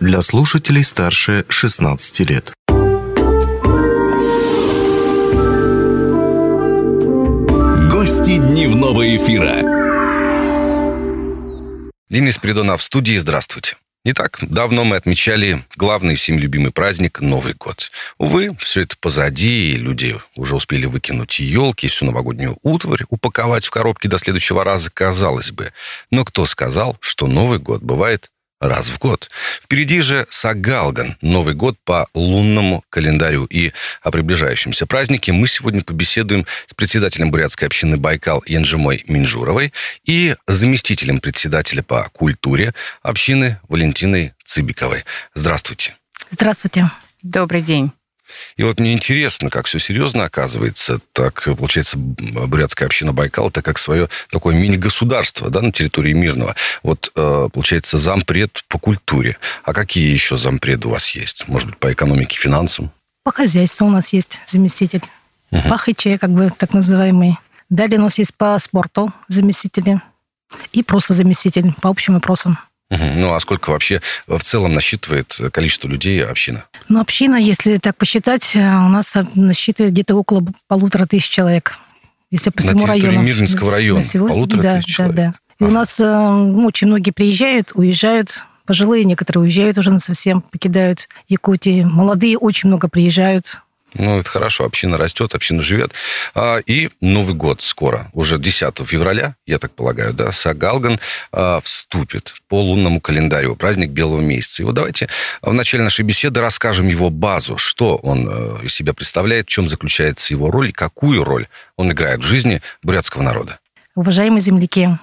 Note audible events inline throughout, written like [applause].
для слушателей старше 16 лет. Гости дневного эфира. Денис Придонов в студии. Здравствуйте. Не так давно мы отмечали главный всем любимый праздник – Новый год. Увы, все это позади, и люди уже успели выкинуть и елки, и всю новогоднюю утварь, упаковать в коробки до следующего раза, казалось бы. Но кто сказал, что Новый год бывает раз в год. Впереди же Сагалган, Новый год по лунному календарю. И о приближающемся празднике мы сегодня побеседуем с председателем бурятской общины Байкал Янжимой Минжуровой и заместителем председателя по культуре общины Валентиной Цыбиковой. Здравствуйте. Здравствуйте. Добрый день. И вот мне интересно, как все серьезно оказывается. Так, получается, бурятская община Байкал это как свое такое мини-государство да, на территории Мирного. Вот, э, получается, зампред по культуре. А какие еще зампреды у вас есть? Может быть, по экономике, финансам? По хозяйству у нас есть заместитель. Угу. По ХЧ, как бы так называемый. Далее у нас есть по спорту заместители. И просто заместитель по общим вопросам. Ну, а сколько вообще в целом насчитывает количество людей община? Ну, община, если так посчитать, э, у нас насчитывает где-то около полутора тысяч человек. Если по всему на району. Мирнинского района всего... полутора да, тысяч человек? Да, да. И ага. у нас э, очень многие приезжают, уезжают, пожилые некоторые уезжают уже совсем, покидают Якутию. Молодые очень много приезжают, ну, это хорошо, община растет, община живет. А, и Новый год скоро, уже 10 февраля, я так полагаю, да, Сагалган а, вступит по лунному календарю, праздник белого месяца. И вот давайте в начале нашей беседы расскажем его базу, что он э, из себя представляет, в чем заключается его роль и какую роль он играет в жизни бурятского народа. Уважаемые земляки,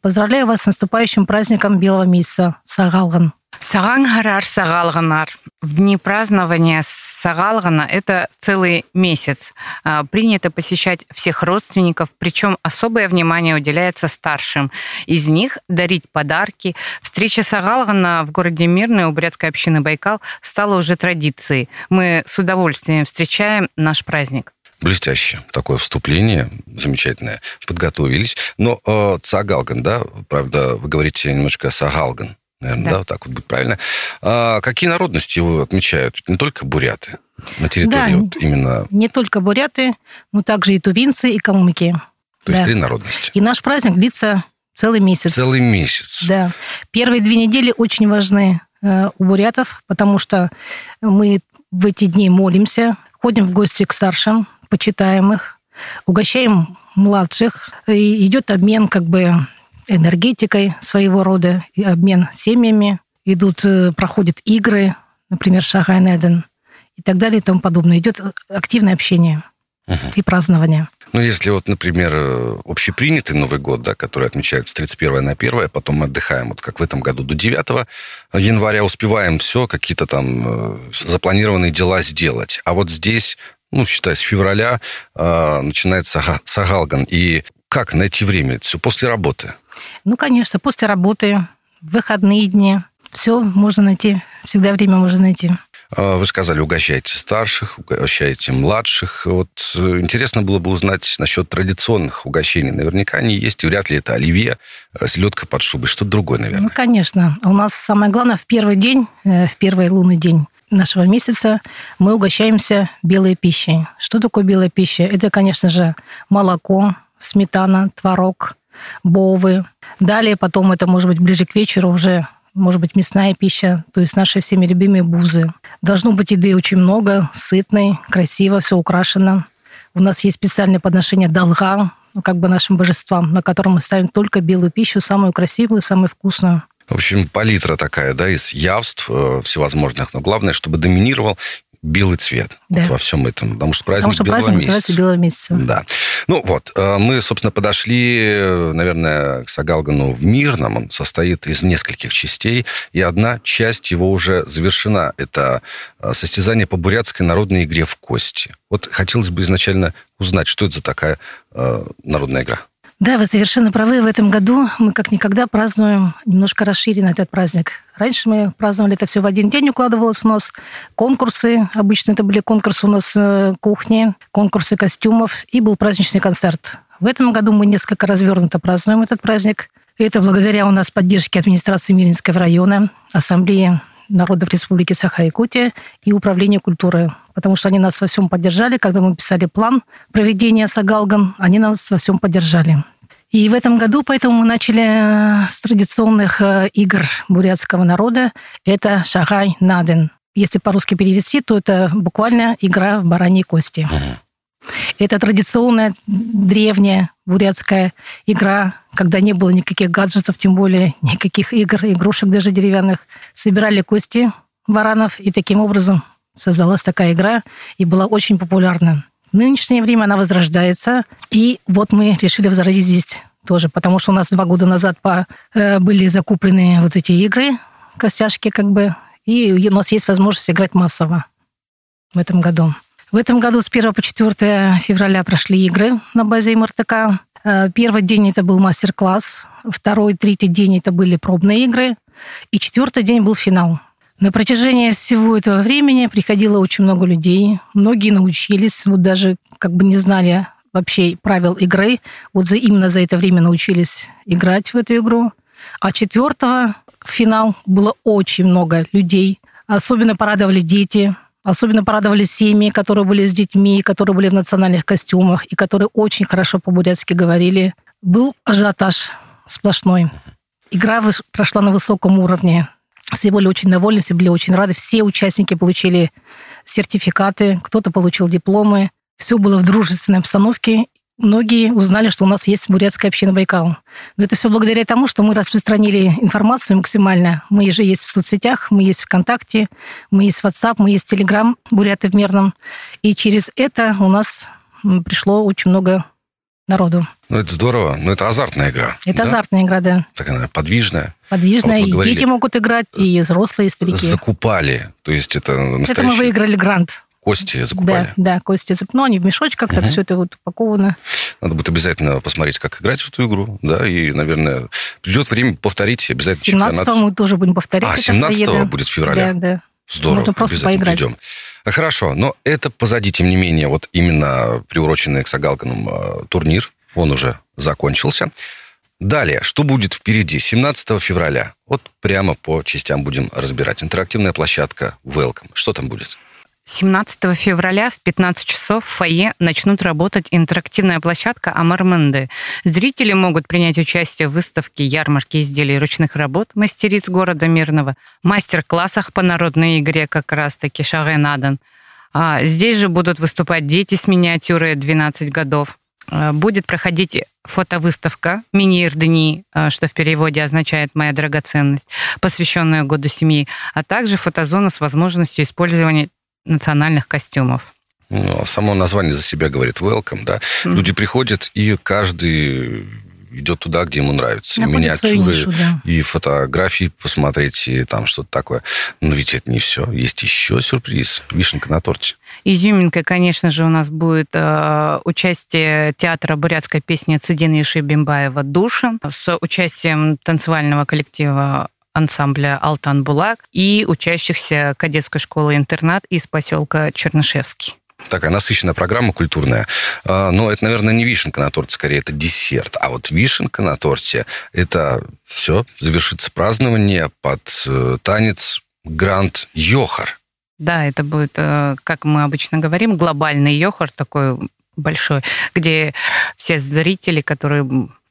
поздравляю вас с наступающим праздником белого месяца Сагалган. Сагангарар Сагалганар. В дни празднования Сагалгана это целый месяц. А, принято посещать всех родственников, причем особое внимание уделяется старшим. Из них дарить подарки. Встреча Сагалгана в городе Мирный у бурятской общины Байкал стала уже традицией. Мы с удовольствием встречаем наш праздник. Блестяще. Такое вступление замечательное. Подготовились. Но э, Цагалган, да, правда, вы говорите немножко Сагалган наверное, да. да, вот так вот будет правильно. А какие народности его отмечают? Не только буряты на территории да, вот именно... не только буряты, но также и тувинцы, и калмыки. То есть да. три народности. И наш праздник длится целый месяц. Целый месяц. Да. Первые две недели очень важны э, у бурятов, потому что мы в эти дни молимся, ходим в гости к старшим, почитаем их, угощаем младших, и идет обмен как бы энергетикой своего рода, и обмен семьями. Идут, э, проходят игры, например, Шахайнеден и так далее и тому подобное. Идет активное общение угу. и празднование. Ну, если вот, например, общепринятый Новый год, да, который отмечается с 31 на 1, потом мы отдыхаем, вот как в этом году, до 9 января успеваем все, какие-то там э, запланированные дела сделать. А вот здесь, ну, считай, с февраля э, начинается Сагалган. И как найти время? Это все после работы? Ну, конечно, после работы, выходные дни. Все можно найти, всегда время можно найти. А, вы сказали, угощаете старших, угощаете младших. Вот э, интересно было бы узнать насчет традиционных угощений. Наверняка они есть, и вряд ли это оливье, э, селедка под шубой, что-то другое, наверное. Ну, конечно. У нас самое главное в первый день, э, в первый лунный день нашего месяца мы угощаемся белой пищей. Что такое белая пища? Это, конечно же, молоко, сметана, творог, бовы. Далее потом это может быть ближе к вечеру уже может быть мясная пища, то есть наши всеми любимые бузы. Должно быть еды очень много, сытной, красиво, все украшено. У нас есть специальное подношение долга, ну, как бы нашим божествам, на котором мы ставим только белую пищу, самую красивую, самую вкусную. В общем, палитра такая, да, из явств э, всевозможных, но главное, чтобы доминировал белый цвет да. вот во всем этом, потому что праздник потому что белого праздник месяца. белого месяца. Да. Ну вот, э, мы, собственно, подошли, наверное, к Сагалгану в Мирном. Он состоит из нескольких частей, и одна часть его уже завершена. Это э, состязание по бурятской народной игре в кости. Вот хотелось бы изначально узнать, что это за такая э, народная игра. Да, вы совершенно правы. В этом году мы как никогда празднуем немножко расширенно этот праздник. Раньше мы праздновали это все в один день, укладывалось у нас. Конкурсы, обычно это были конкурсы у нас э, кухни, конкурсы костюмов, и был праздничный концерт. В этом году мы несколько развернуто празднуем этот праздник. Это благодаря у нас поддержке администрации Миринского района, ассамблеи народов Республики Саха-Якутия и Управление культуры, потому что они нас во всем поддержали. Когда мы писали план проведения Сагалган, они нас во всем поддержали. И в этом году поэтому мы начали с традиционных э, игр бурятского народа. Это шагай наден. Если по-русски перевести, то это буквально игра в бараньи кости. Это традиционная древняя бурятская игра, когда не было никаких гаджетов, тем более никаких игр, игрушек даже деревянных. Собирали кости баранов, и таким образом создалась такая игра, и была очень популярна. В нынешнее время она возрождается, и вот мы решили возродить здесь тоже, потому что у нас два года назад по, э, были закуплены вот эти игры, костяшки как бы, и у нас есть возможность играть массово в этом году. В этом году с 1 по 4 февраля прошли игры на базе МРТК. Э, первый день это был мастер-класс, второй, третий день это были пробные игры, и четвертый день был финал. На протяжении всего этого времени приходило очень много людей. Многие научились, вот даже как бы не знали вообще правил игры. Вот за, именно за это время научились играть в эту игру. А четвертого финал было очень много людей. Особенно порадовали дети. Особенно порадовали семьи, которые были с детьми, которые были в национальных костюмах и которые очень хорошо по-бурятски говорили. Был ажиотаж сплошной. Игра прошла на высоком уровне. Все были очень довольны, все были очень рады. Все участники получили сертификаты, кто-то получил дипломы. Все было в дружественной обстановке многие узнали, что у нас есть бурятская община Байкал. Но это все благодаря тому, что мы распространили информацию максимально. Мы же есть в соцсетях, мы есть ВКонтакте, мы есть WhatsApp, мы есть Telegram буряты в Мирном. И через это у нас пришло очень много народу. Ну, это здорово. Но это азартная игра. Это да? азартная игра, да. Такая, наверное, подвижная. Подвижная. А вот и говорили, дети могут играть, и взрослые, и старики. Закупали. То есть это настоящий... Это мы выиграли грант. Кости закупали? Да, да, кости. Ну, они в мешочках, угу. так все это вот упаковано. Надо будет обязательно посмотреть, как играть в эту игру, да, и, наверное, придет время повторить обязательно 17 чемпионат. мы тоже будем повторять. А, 17 будет в феврале? Да, да. Здорово. Можно просто поиграть. Придем. Хорошо, но это позади, тем не менее, вот именно приуроченный к Сагалканам э, турнир, он уже закончился. Далее, что будет впереди? 17 февраля. Вот прямо по частям будем разбирать. Интерактивная площадка Welcome. Что там будет? 17 февраля в 15 часов в фойе начнут работать интерактивная площадка Амарменды. Зрители могут принять участие в выставке ярмарки изделий ручных работ мастериц города Мирного, мастер-классах по народной игре как раз-таки Шагенадан. А здесь же будут выступать дети с миниатюрой 12 годов. А, будет проходить фотовыставка «Мини-Ирдыни», а, что в переводе означает «Моя драгоценность», посвященная году семьи, а также фотозона с возможностью использования национальных костюмов. Ну, а само название за себя говорит welcome, да. Mm. Люди приходят, и каждый идет туда, где ему нравится. Находит и миниатюры, нишу, да. и фотографии посмотреть, и там что-то такое. Но ведь это не все. Есть еще сюрприз. Вишенка на торте. Изюминкой, конечно же, у нас будет э, участие театра бурятской песни Цидина Ишибимбаева «Душа» с участием танцевального коллектива ансамбля «Алтан Булак» и учащихся кадетской школы-интернат из поселка Чернышевский. Такая насыщенная программа культурная. А, но это, наверное, не вишенка на торте, скорее это десерт. А вот вишенка на торте – это все, завершится празднование под э, танец Гранд Йохар. Да, это будет, э, как мы обычно говорим, глобальный йохар такой большой, где все зрители, которые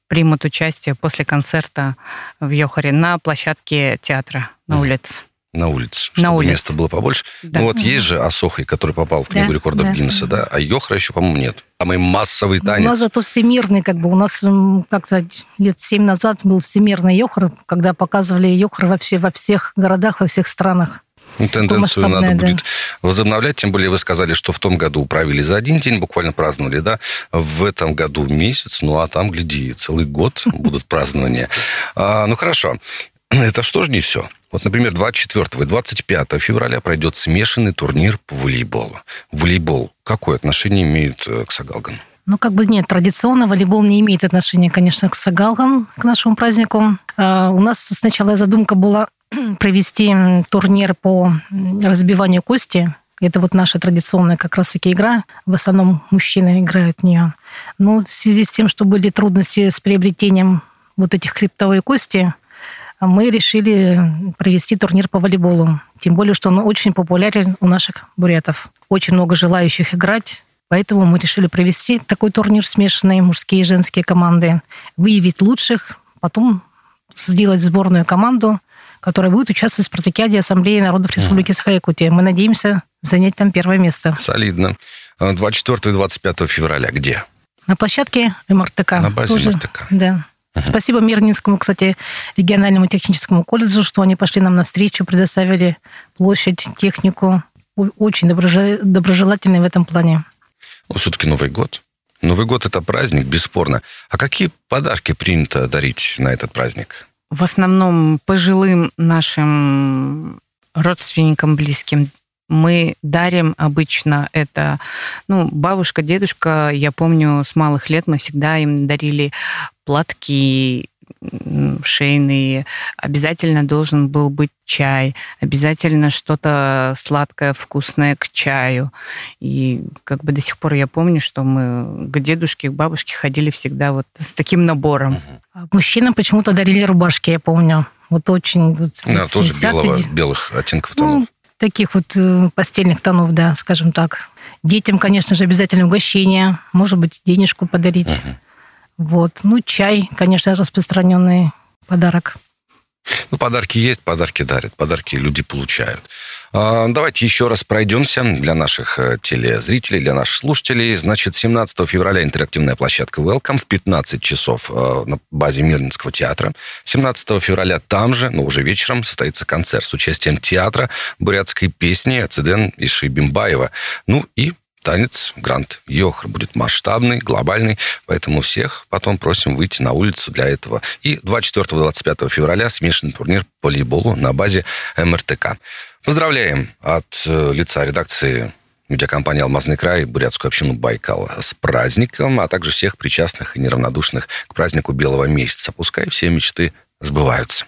примут участие после концерта в Йохаре на площадке театра на улице. На улице, чтобы на улице. места было побольше. Да. Ну вот есть же Асохой, который попал в книгу да, рекордов да, Гиннесса, да. да, а Йохара еще, по-моему, нет. Самый массовый танец. У нас зато всемирный, как бы, у нас как-то лет семь назад был всемирный Йохар, когда показывали Йохар во, все, во всех городах, во всех странах. Ну, тенденцию надо да. будет возобновлять, тем более вы сказали, что в том году правили за один день, буквально праздновали, да, в этом году месяц, ну а там, гляди, целый год [laughs] будут празднования. А, ну хорошо, [clears throat] это что же не все? Вот, например, 24 и 25 февраля пройдет смешанный турнир по волейболу. Волейбол какое отношение имеет э, к Сагалгану? Ну, как бы нет, традиционно волейбол не имеет отношения, конечно, к Сагалган, к нашему празднику. А, у нас сначала задумка была [clears throat] провести турнир по разбиванию кости. Это вот наша традиционная как раз-таки игра. В основном мужчины играют в нее. Но в связи с тем, что были трудности с приобретением вот этих хребтовой кости, мы решили провести турнир по волейболу. Тем более, что он очень популярен у наших бурятов. Очень много желающих играть. Поэтому мы решили провести такой турнир смешанный, мужские и женские команды, выявить лучших, потом сделать сборную команду, которая будет участвовать в спартакиаде Ассамблеи народов Республики Саха-Якутия. Мы надеемся занять там первое место. Солидно. 24 и 25 февраля где? На площадке МРТК. На базе Тоже, МРТК. Да. Мгм. Спасибо Мирнинскому, кстати, региональному техническому колледжу, что они пошли нам навстречу, предоставили площадь, технику. Очень доброже- доброжелательны в этом плане. Ну, все-таки Новый год. Новый год – это праздник, бесспорно. А какие подарки принято дарить на этот праздник? В основном пожилым нашим родственникам, близким мы дарим обычно это, ну, бабушка, дедушка, я помню, с малых лет мы всегда им дарили платки шейные, обязательно должен был быть чай, обязательно что-то сладкое, вкусное к чаю. И как бы до сих пор я помню, что мы к дедушке, к бабушке ходили всегда вот с таким набором. А Мужчинам почему-то дарили рубашки, я помню. Вот очень... Вот, Да, тоже 80-е, белого, белых оттенков тонов. Ну, таких вот э, постельных тонов, да, скажем так. Детям, конечно же, обязательно угощение, может быть, денежку подарить. Вот. Ну, чай, конечно, распространенный подарок. Ну, подарки есть, подарки дарят, подарки люди получают. А, Давайте еще раз пройдемся для наших э, телезрителей, для наших слушателей. Значит, 17 февраля интерактивная площадка Welcome в 15 часов э, на базе Мирнинского театра. 17 февраля там же, но уже вечером, состоится концерт с участием театра бурятской песни Циден Иши Бимбаева. Ну и танец Гранд Йохр будет масштабный, глобальный, поэтому всех потом просим выйти на улицу для этого. И 24-25 февраля смешанный турнир по волейболу на базе МРТК. Поздравляем от э, лица редакции медиакомпании «Алмазный край» бурятскую общину Байкал с праздником, а также всех причастных и неравнодушных к празднику Белого месяца. Пускай все мечты сбываются.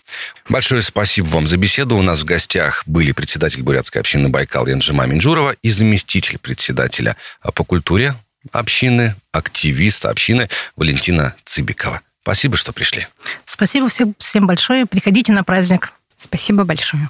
Большое спасибо вам за беседу. У нас в гостях были председатель бурятской общины Байкал Янжима Минджурова и заместитель председателя по культуре общины, активист общины Валентина Цыбикова. Спасибо, что пришли. Спасибо всем, всем большое. Приходите на праздник. Спасибо большое.